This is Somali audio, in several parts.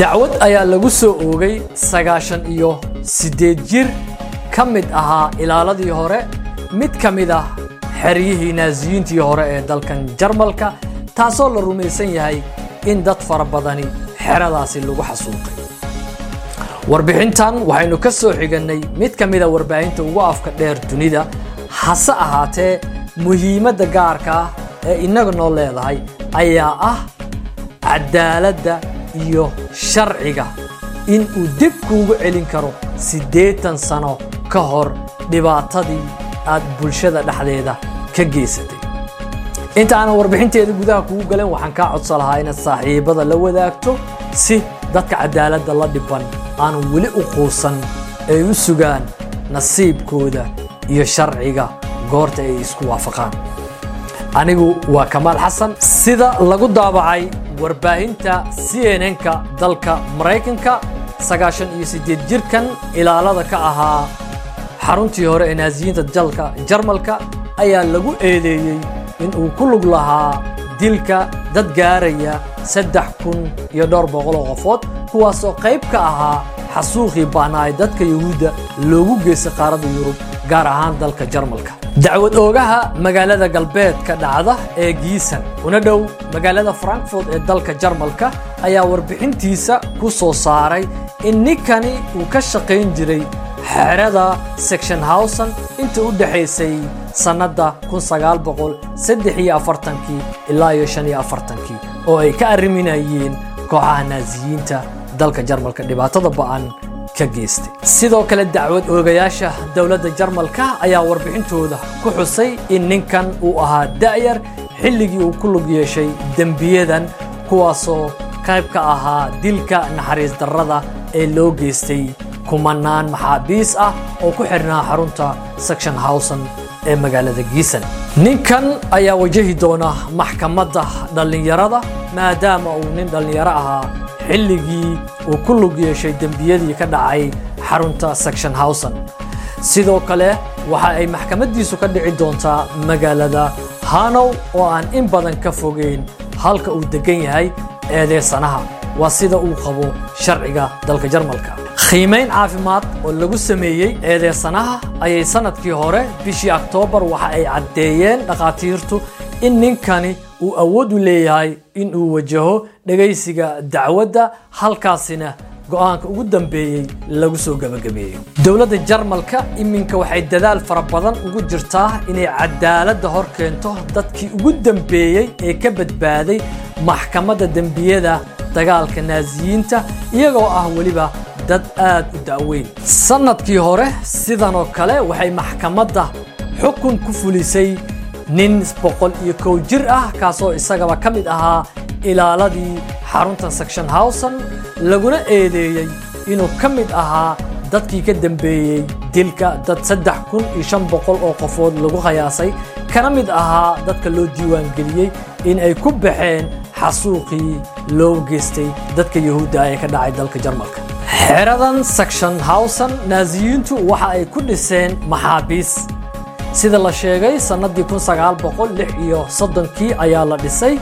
dacwad ayaa lagu soo oogay sagaashan iyo siddeed jir ka mid ahaa ilaaladii hore mid ka mid ah xeryihii naasiyiintii hore ee dalkan jarmalka taasoo la rumaysan yahay in dad fara badani xeradaasi lagu xasuuqay. Warbixintan waxaynu ka soo xigannay mid ka mida warbaahinta ugu afka dheer dunida hase ahaatee muhiimadda gaarka ah ee innaga leedahay ayaa ah cadaaladda iyo sharciga in uu dib kuugu celin karo siddeetan sano ka hor dhibaatadii aad bulshada dhexdeeda ka geysatay. Inta aanan warbixinteeda gudaha kugu galan waxaan kaa codsan lahaa inaad saaxiibada la wadaagto si dadka cadaaladda la dhiban aanu weli u quusan ay u sugaan nasiibkooda iyo sharciga goorta ay isku waafaqaan. Anigu waa kamaal xasan sida lagu daabacay warbaahinta c n n-ka dalka maraykanka sagaashan iyo siddeed jirkan ilaalada ka ahaa. Xaruntii hore ee naasiyiinta dalka jarmalka ayaa lagu eedeeyey in uu ku lug lahaa dilka dad gaaraya saddex kun iyo dhowr boqoloo qofood kuwaasoo qayb ka ahaa xasuuqii baanaay dadka yuhuudda loogu geystay qaaradda yurub gaar ahaan dalka jarmalka. Dacwad oogaha magaalada galbeedka dhacda ee giisan una dhow magaalada frankfurt ee dalka jarmalka ayaa warbixintiisa ku soo saaray in ninkani uu ka shaqayn jiray xerada section howson inta u dhexaysay sannadda ilaa iyo oo ay ka arriminayeen kooxaha naasiyiinta dalka jarmalka dhibaatada ba'an ka geystay. Sidoo kale dacwad oogayaasha dowladda jarmalka ayaa warbixintooda ku xusay in ninkan uu ahaa da'yar xilligii uu ku lug yeeshay dembiyadan kuwaasoo qayb ka ahaa dilka naxariis darrada ee loo geystay kumanaan maxaabiis ah oo ku xidhnaa xarunta section howson ee magaalada giisan ninkan ayaa wajahi doona maxkamadda dhallinyarada maadaama uu nin dhallinyaro ahaa xilligii uu ku lug yeeshay dembiyadii ka dhacay xarunta section howson sidoo kale waxa ay maxkamaddiisu ka dhici doontaa magaalada hanow oo aan in badan ka fogeyn halka uu degan yahay eedeysanaha waa sida uu qabo sharciga dalka jarmalka. Khiimayn caafimaad oo lagu sameeyey eedeysanaha ayay sannadkii hore bishii oktoobar waxa ay caddeeyeen dhakhaatiirtu in ninkani uu awood u leeyahay in uu wajaho dhegaysiga dacwadda halkaasina go'aanka ugu dambeeyey lagu soo gebagabeeyo dowladda jarmalka iminka waxay dadaal fara badan ugu jirtaa inay cadaaladda hor keento dadkii ugu dambeeyey ee ka badbaaday maxkamadda dembiyada dagaalka naasiyiinta iyagoo ah weliba dad aad u da'weyn sannadkii hore sidan oo kale waxay maxkamadda xukun ku fulisay nin boqol iyo kow jir ah kaasoo isagaba ka mid ahaa ilaaladii xarunta section howson laguna eedeeyey inuu ka mid ahaa dadkii ka dambeeyey dilka dad saddex kun iyo shan boqol oo qofood lagu khayaasay kana mid ahaa dadka loo diiwaangeliyey in ay ku baxeen xasuuqii loo geystay dadka yahuudda ee ka dhacay dalka jarmalka. Xeradan section howson naasiyiintu waxa ay ku dhiseen maxaabiis sida la sheegay sannaddii iyo soddonkii ayaa la dhisay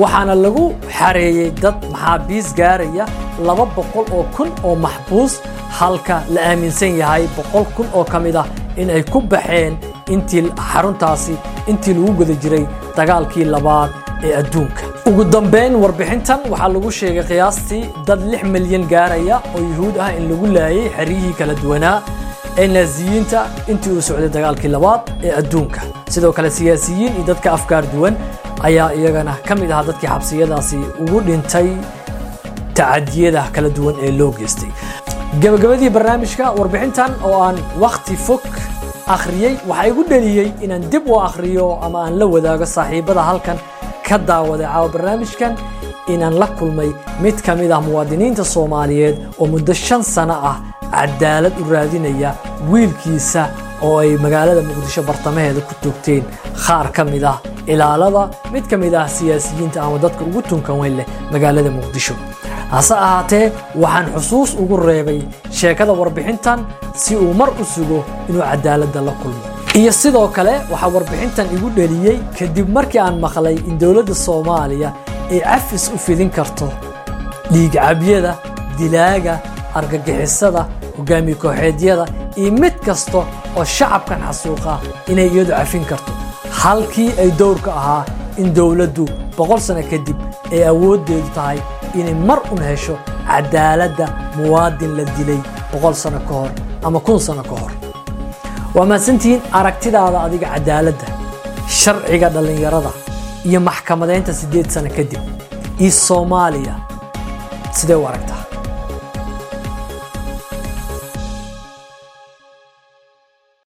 waxaana lagu xareeyey dad maxaabiis gaaraya laba boqol oo kun oo maxbuus halka la aaminsan yahay boqol kun oo ka mid ah in ay ku baxeen intii xaruntaasi intii lagu guda jiray dagaalkii labaad ee adduunka. Ugu dambayn warbixintan waxaa lagu sheegay qiyaastii dad lix milyan gaaraya oo yuhuud ah in lagu laayay xeryihii kala duwanaa ee naasiyiinta intii uu socday dagaalkii labaad ee adduunka. Sidoo kale siyaasiyiin iyo dadka afkaar duwan ayaa iyagana ka mid ahaa dadkii xabsiyadaasi ugu dhintay tacadiyada kala duwan ee loo geystay. Gabagabadii barnaamijka warbixintan oo aan wakhti fog akhriyey waxaa igu dheliyey inaan dib u akhriyo ama aan la wadaago saaxiibada halkan ka daawaday caawa barnaamijkan inaan la kulmay mid ka mid ah muwaadiniinta soomaaliyeed oo muddo shan sano ah cadaalad u raadinaya wiilkiisa oo ay magaalada muqdisho bartamaheeda ku toogteen. Qaar ka mid ah ilaalada mid ka mid ah siyaasiyiinta ama dadka ugu tunkan weyn leh magaalada muqdisho. Hase ahaatee waxaan xusuus ugu reebay sheekada warbixintan si uu mar u sugo inuu cadaaladda la kulmo. Iyo sidoo kale waxaa warbixintan igu dheliyey kadib markii aan maqlay in dowladda soomaaliya ay cafis u fidin karto dhiigcabyada dilaaga argagixisada hogaamiye kooxeedyada iyo mid kasta oo shacabkan xasuuqa inay iyadu cafin karto. Halkii ay dowrka ahaa in dowladdu boqol sano kadib ay awooddeedu tahay inay mar un hesho cadaaladda muwaadin la dilay boqol sano ka hor ama kun sano ka hor. Waa mahadsantihiin aragtidaada adiga cadaaladda sharciga dhallinyarada iyo maxkamadaynta siddeed sano kadib iyo soomaaliya. Sidee u aragtaa